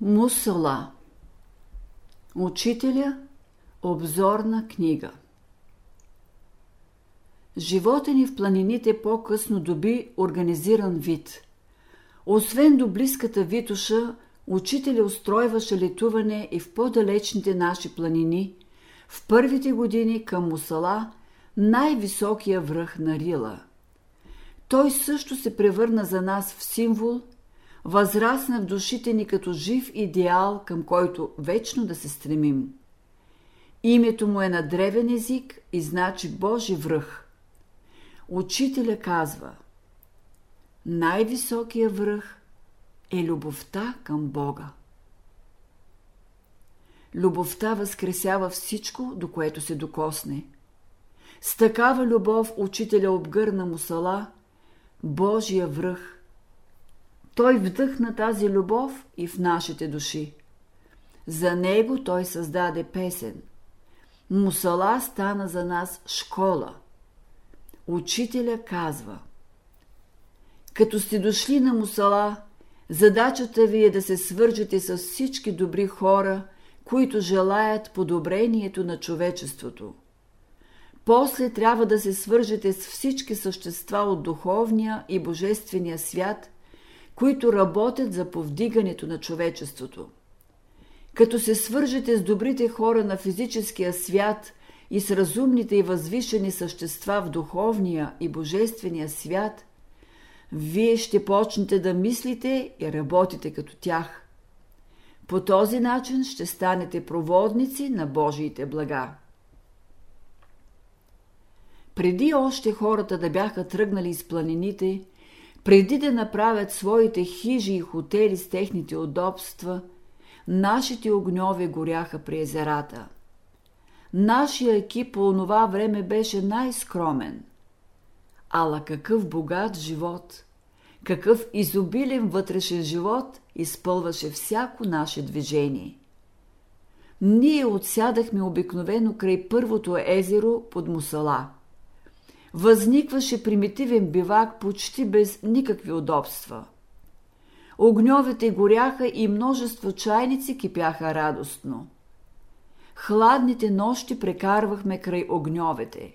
Мусала Учителя Обзорна книга Живота ни в планините по-късно доби организиран вид. Освен до близката Витуша, учителя устройваше летуване и в по-далечните наши планини, в първите години към Мусала, най-високия връх на Рила. Той също се превърна за нас в символ – възрасна в душите ни като жив идеал, към който вечно да се стремим. Името му е на древен език и значи Божи връх. Учителя казва Най-високия връх е любовта към Бога. Любовта възкресява всичко, до което се докосне. С такава любов учителя обгърна мусала, Божия връх – той вдъхна тази любов и в нашите души. За него той създаде песен. Мусала стана за нас школа. Учителя казва Като сте дошли на Мусала, задачата ви е да се свържете с всички добри хора, които желаят подобрението на човечеството. После трябва да се свържете с всички същества от духовния и божествения свят – които работят за повдигането на човечеството. Като се свържете с добрите хора на физическия свят и с разумните и възвишени същества в духовния и божествения свят, вие ще почнете да мислите и работите като тях. По този начин ще станете проводници на Божиите блага. Преди още хората да бяха тръгнали из планините – преди да направят своите хижи и хотели с техните удобства, нашите огньове горяха при езерата. Нашия екип по онова време беше най-скромен. Ала какъв богат живот, какъв изобилен вътрешен живот изпълваше всяко наше движение. Ние отсядахме обикновено край първото езеро под Мусала – възникваше примитивен бивак почти без никакви удобства. Огньовете горяха и множество чайници кипяха радостно. Хладните нощи прекарвахме край огньовете.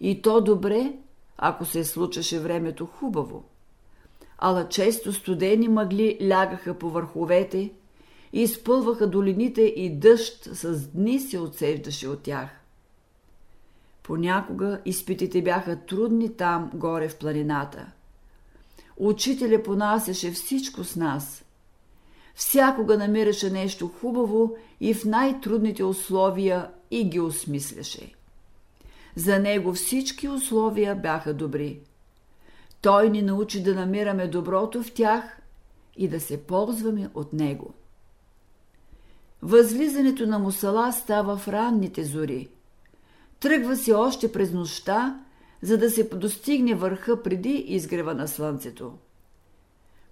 И то добре, ако се случеше времето хубаво. Ала често студени мъгли лягаха по върховете, изпълваха долините и дъжд с дни се отсеждаше от тях. Понякога изпитите бяха трудни там, горе в планината. Учителя понасяше всичко с нас. Всякога намираше нещо хубаво и в най-трудните условия и ги осмисляше. За него всички условия бяха добри. Той ни научи да намираме доброто в тях и да се ползваме от него. Възлизането на мусала става в ранните зори – Тръгва се още през нощта, за да се достигне върха преди изгрева на слънцето.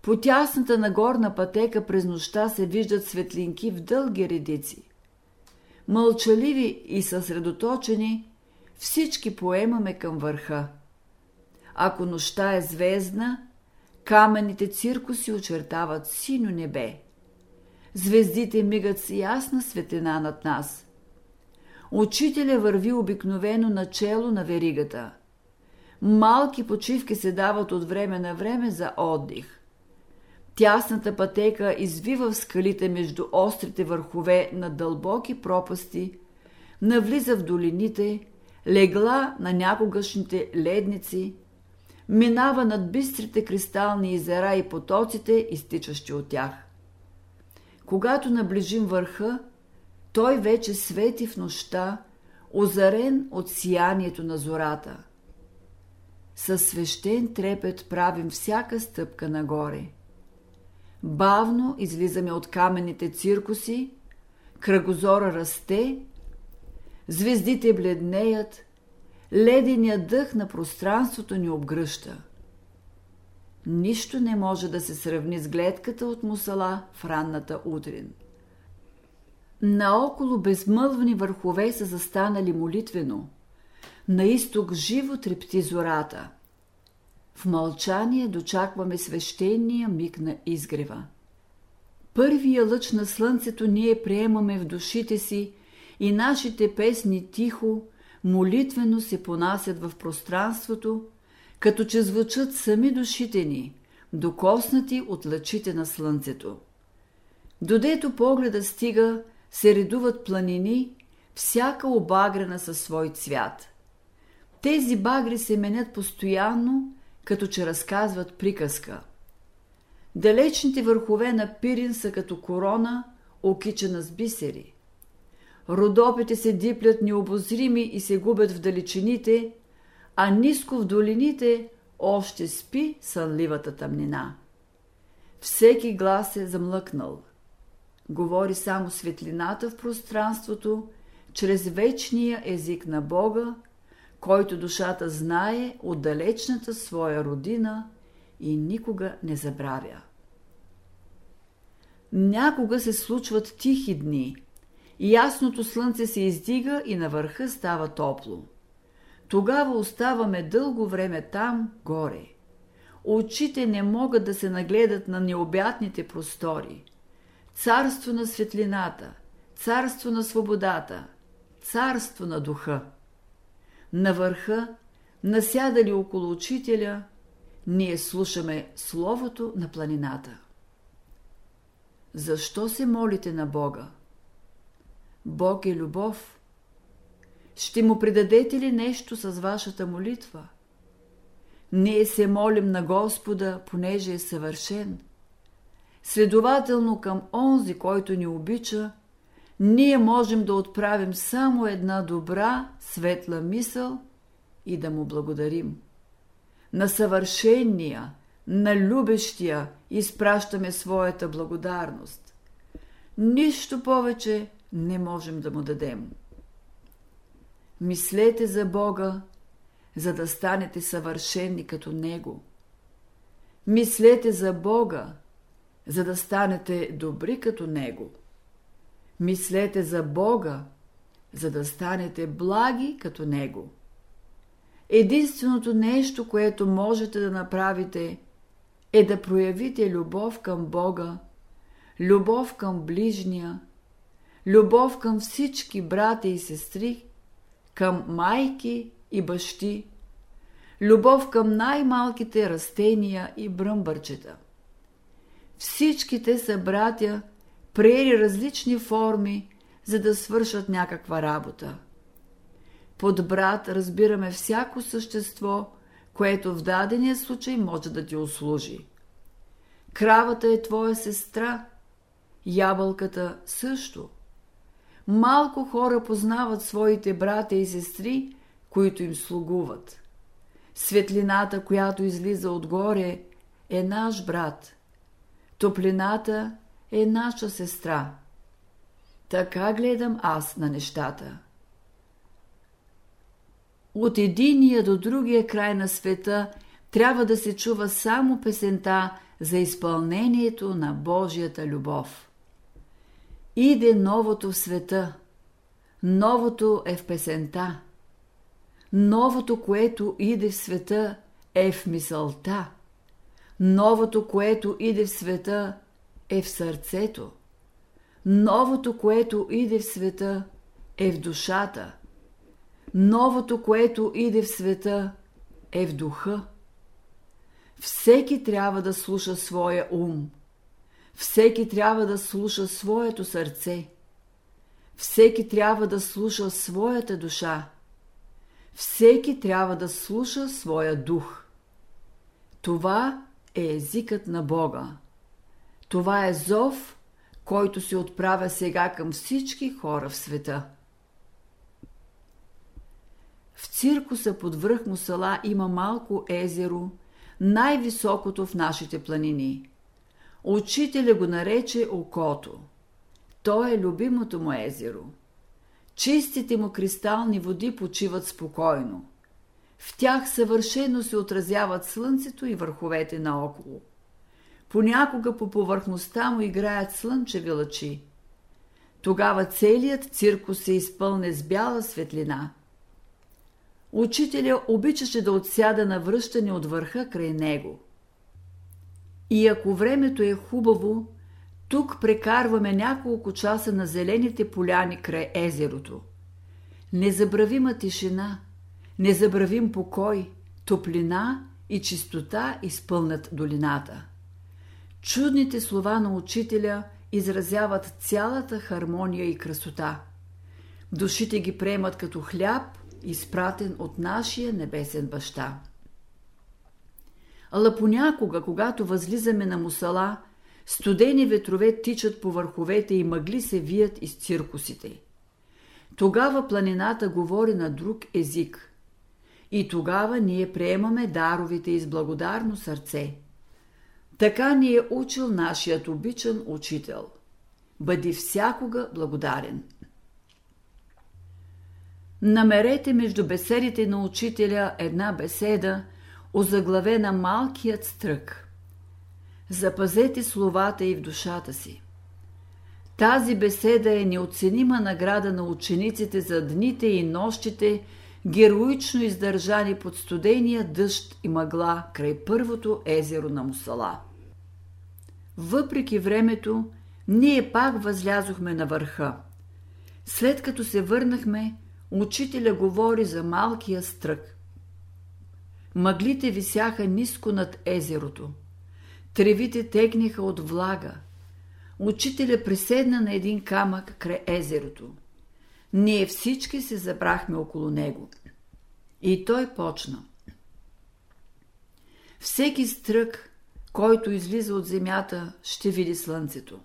По тясната нагорна пътека през нощта се виждат светлинки в дълги редици. Мълчаливи и съсредоточени, всички поемаме към върха. Ако нощта е звездна, каменните циркуси очертават синьо небе. Звездите мигат с ясна светлина над нас – Учителя върви обикновено начело на веригата. Малки почивки се дават от време на време за отдих. Тясната пътека извива в скалите между острите върхове на дълбоки пропасти, навлиза в долините, легла на някогашните ледници, минава над бистрите кристални езера и потоците, изтичащи от тях. Когато наближим върха, той вече свети в нощта, озарен от сиянието на зората. Със свещен трепет правим всяка стъпка нагоре. Бавно излизаме от каменните циркуси, кръгозора расте, звездите бледнеят, леденият дъх на пространството ни обгръща. Нищо не може да се сравни с гледката от мусала в ранната утрин. Наоколо безмълвни върхове са застанали молитвено. На изток живо трепти зората. В мълчание дочакваме свещения миг на изгрева. първия лъч на слънцето ние приемаме в душите си и нашите песни тихо, молитвено се понасят в пространството, като че звучат сами душите ни, докоснати от лъчите на слънцето. Додето погледа стига, се редуват планини, всяка обагрена със свой цвят. Тези багри се менят постоянно, като че разказват приказка. Далечните върхове на Пирин са като корона, окичена с бисери. Родопите се диплят необозрими и се губят в далечините, а ниско в долините още спи сънливата тъмнина. Всеки глас е замлъкнал. Говори само светлината в пространството, чрез вечния език на Бога, който душата знае от далечната своя родина и никога не забравя. Някога се случват тихи дни, ясното слънце се издига и на върха става топло. Тогава оставаме дълго време там, горе. Очите не могат да се нагледат на необятните простори. Царство на светлината, царство на свободата, царство на духа. На върха, насядали около учителя, ние слушаме Словото на планината. Защо се молите на Бога? Бог е любов. Ще му предадете ли нещо с вашата молитва? Ние се молим на Господа, понеже е съвършен. Следователно към онзи, който ни обича, ние можем да отправим само една добра, светла мисъл и да му благодарим. На съвършения, на любещия изпращаме своята благодарност. Нищо повече не можем да му дадем. Мислете за Бога, за да станете съвършени като Него. Мислете за Бога, за да станете добри като Него. Мислете за Бога, за да станете благи като Него. Единственото нещо, което можете да направите, е да проявите любов към Бога, любов към ближния, любов към всички брати и сестри, към майки и бащи, любов към най-малките растения и бръмбърчета. Всичките са братя, приели различни форми, за да свършат някаква работа. Под брат разбираме всяко същество, което в дадения случай може да ти услужи. Кравата е твоя сестра, ябълката също. Малко хора познават своите братя и сестри, които им слугуват. Светлината, която излиза отгоре, е наш брат. Топлината е наша сестра. Така гледам аз на нещата. От единия до другия край на света трябва да се чува само песента за изпълнението на Божията любов. Иде новото в света. Новото е в песента. Новото, което иде в света, е в мисълта. Новото, което иде в света, е в сърцето. Новото, което иде в света, е в душата. Новото, което иде в света, е в духа. Всеки трябва да слуша своя ум. Всеки трябва да слуша своето сърце. Всеки трябва да слуша своята душа. Всеки трябва да слуша своя дух. Това е езикът на Бога. Това е зов, който се отправя сега към всички хора в света. В циркуса под връх Мусала има малко езеро, най-високото в нашите планини. Учителя го нарече Окото. То е любимото му езеро. Чистите му кристални води почиват спокойно. Тях съвършено се отразяват слънцето и върховете наоколо. Понякога по повърхността му играят слънчеви лъчи. Тогава целият циркус се изпълне с бяла светлина. Учителя обичаше да отсяда на връщане от върха край него. И ако времето е хубаво, Тук прекарваме няколко часа на зелените поляни край езерото. Незабравима тишина, незабравим покой, топлина и чистота изпълнят долината. Чудните слова на учителя изразяват цялата хармония и красота. Душите ги приемат като хляб, изпратен от нашия небесен баща. Ала понякога, когато възлизаме на мусала, студени ветрове тичат по върховете и мъгли се вият из циркусите. Тогава планината говори на друг език. И тогава ние приемаме даровите из благодарно сърце. Така ни е учил нашият обичан учител. Бъди всякога благодарен. Намерете между беседите на учителя една беседа, озаглавена Малкият стрък. Запазете словата и в душата си. Тази беседа е неоценима награда на учениците за дните и нощите, героично издържани под студения дъжд и мъгла край първото езеро на Мусала. Въпреки времето, ние пак възлязохме на върха. След като се върнахме, учителя говори за малкия стрък. Мъглите висяха ниско над езерото. Тревите тегниха от влага. Учителя приседна на един камък край езерото. Ние всички се забрахме около него. И той почна. Всеки стрък, който излиза от земята, ще види слънцето.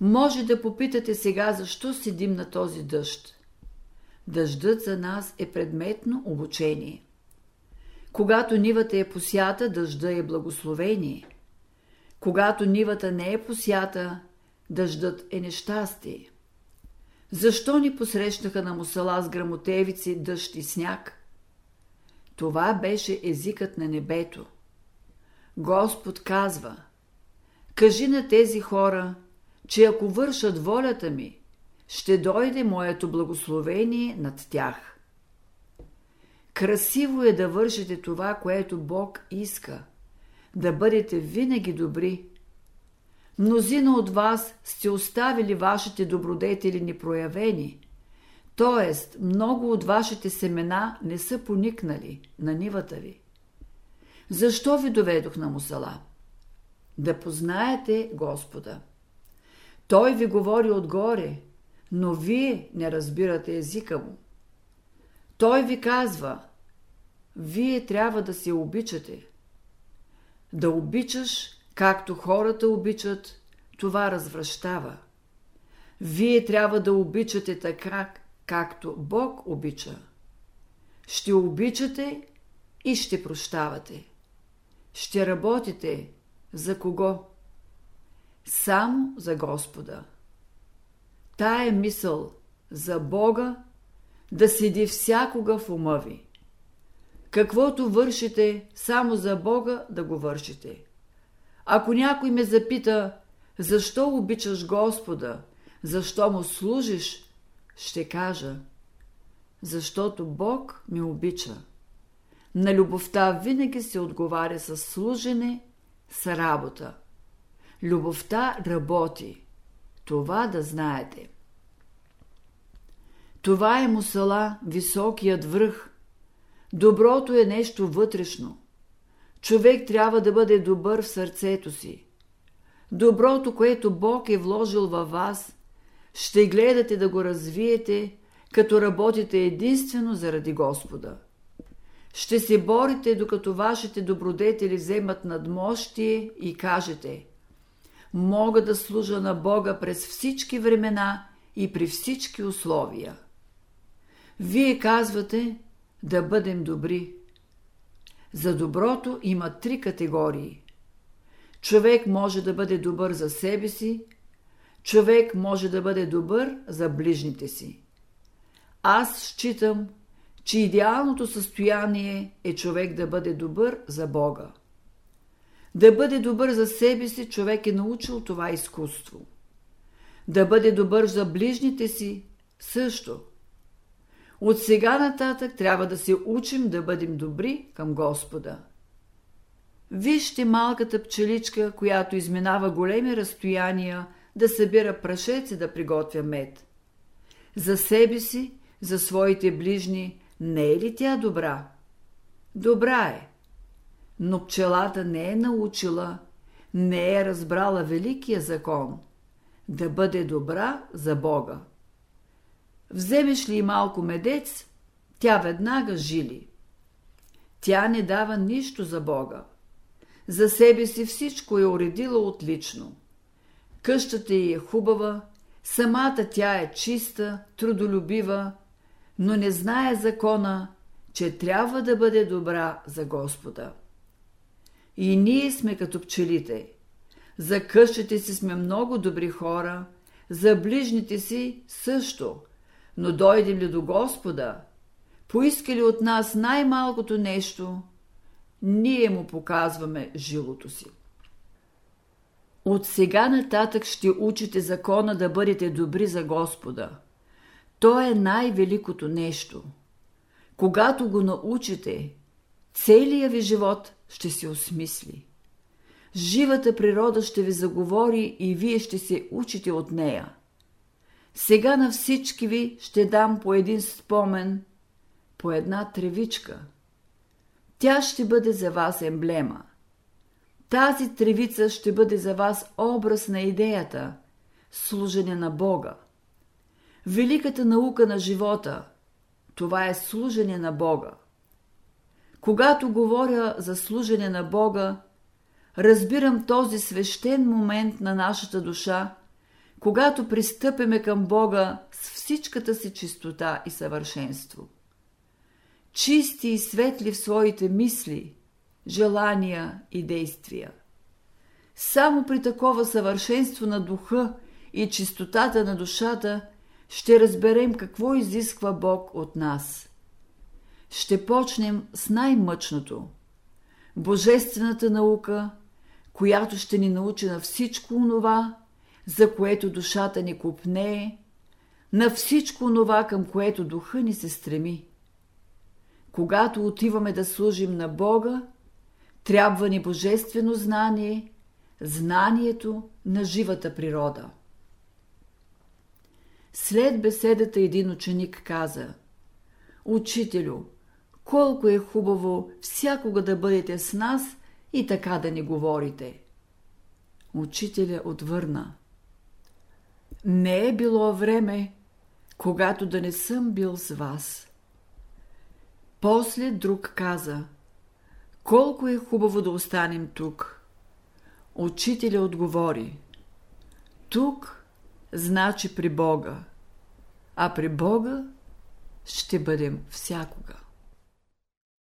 Може да попитате сега, защо седим на този дъжд. Дъждът за нас е предметно обучение. Когато нивата е посята, дъжда е благословение. Когато нивата не е посята, дъждът е нещастие. Защо ни посрещнаха на мусала с грамотевици, дъжд и сняг? Това беше езикът на небето. Господ казва, кажи на тези хора, че ако вършат волята ми, ще дойде моето благословение над тях. Красиво е да вършите това, което Бог иска, да бъдете винаги добри. Мнозина от вас сте оставили вашите добродетели непроявени, т.е. много от вашите семена не са поникнали на нивата ви. Защо ви доведох на Мусала? Да познаете Господа. Той ви говори отгоре, но вие не разбирате езика му. Той ви казва, вие трябва да се обичате. Да обичаш, както хората обичат, това развръщава. Вие трябва да обичате така, както Бог обича. Ще обичате и ще прощавате. Ще работите за кого? Само за Господа. Тая мисъл за Бога да седи всякога в ума ви. Каквото вършите, само за Бога да го вършите. Ако някой ме запита, защо обичаш Господа, защо му служиш, ще кажа, защото Бог ми обича. На любовта винаги се отговаря с служене, с работа. Любовта работи. Това да знаете. Това е мусала, високият връх. Доброто е нещо вътрешно. Човек трябва да бъде добър в сърцето си. Доброто, което Бог е вложил във вас, ще гледате да го развиете, като работите единствено заради Господа. Ще се борите, докато вашите добродетели вземат надмощие и кажете Мога да служа на Бога през всички времена и при всички условия. Вие казвате да бъдем добри. За доброто има три категории. Човек може да бъде добър за себе си, човек може да бъде добър за ближните си. Аз считам, че идеалното състояние е човек да бъде добър за Бога. Да бъде добър за себе си, човек е научил това изкуство. Да бъде добър за ближните си също. От сега нататък трябва да се учим да бъдем добри към Господа. Вижте малката пчеличка, която изминава големи разстояния да събира прашеци да приготвя мед. За себе си, за своите ближни, не е ли тя добра? Добра е. Но пчелата не е научила, не е разбрала великия закон – да бъде добра за Бога. Вземеш ли малко медец, тя веднага жили. Тя не дава нищо за Бога. За себе си всичко е уредила отлично. Къщата й е хубава, самата тя е чиста, трудолюбива, но не знае закона, че трябва да бъде добра за Господа. И ние сме като пчелите. За къщите си сме много добри хора, за ближните си също, но дойдем ли до Господа, поиска ли от нас най-малкото нещо, ние му показваме жилото си. От сега нататък ще учите закона да бъдете добри за Господа. То е най-великото нещо. Когато го научите, целият ви живот ще се осмисли. Живата природа ще ви заговори и вие ще се учите от нея. Сега на всички ви ще дам по един спомен, по една тревичка. Тя ще бъде за вас емблема. Тази тревица ще бъде за вас образ на идеята – служене на Бога. Великата наука на живота – това е служене на Бога. Когато говоря за служене на Бога, разбирам този свещен момент на нашата душа – когато пристъпиме към Бога с всичката си чистота и съвършенство. Чисти и светли в своите мисли, желания и действия. Само при такова съвършенство на духа и чистотата на душата ще разберем какво изисква Бог от нас. Ще почнем с най-мъчното – Божествената наука, която ще ни научи на всичко онова, за което душата ни купнее, на всичко това, към което духа ни се стреми. Когато отиваме да служим на Бога, трябва ни божествено знание, знанието на живата природа. След беседата един ученик каза Учителю, колко е хубаво всякога да бъдете с нас и така да ни говорите. Учителя отвърна – не е било време, когато да не съм бил с вас. После друг каза, колко е хубаво да останем тук. Учителя отговори, тук значи при Бога, а при Бога ще бъдем всякога.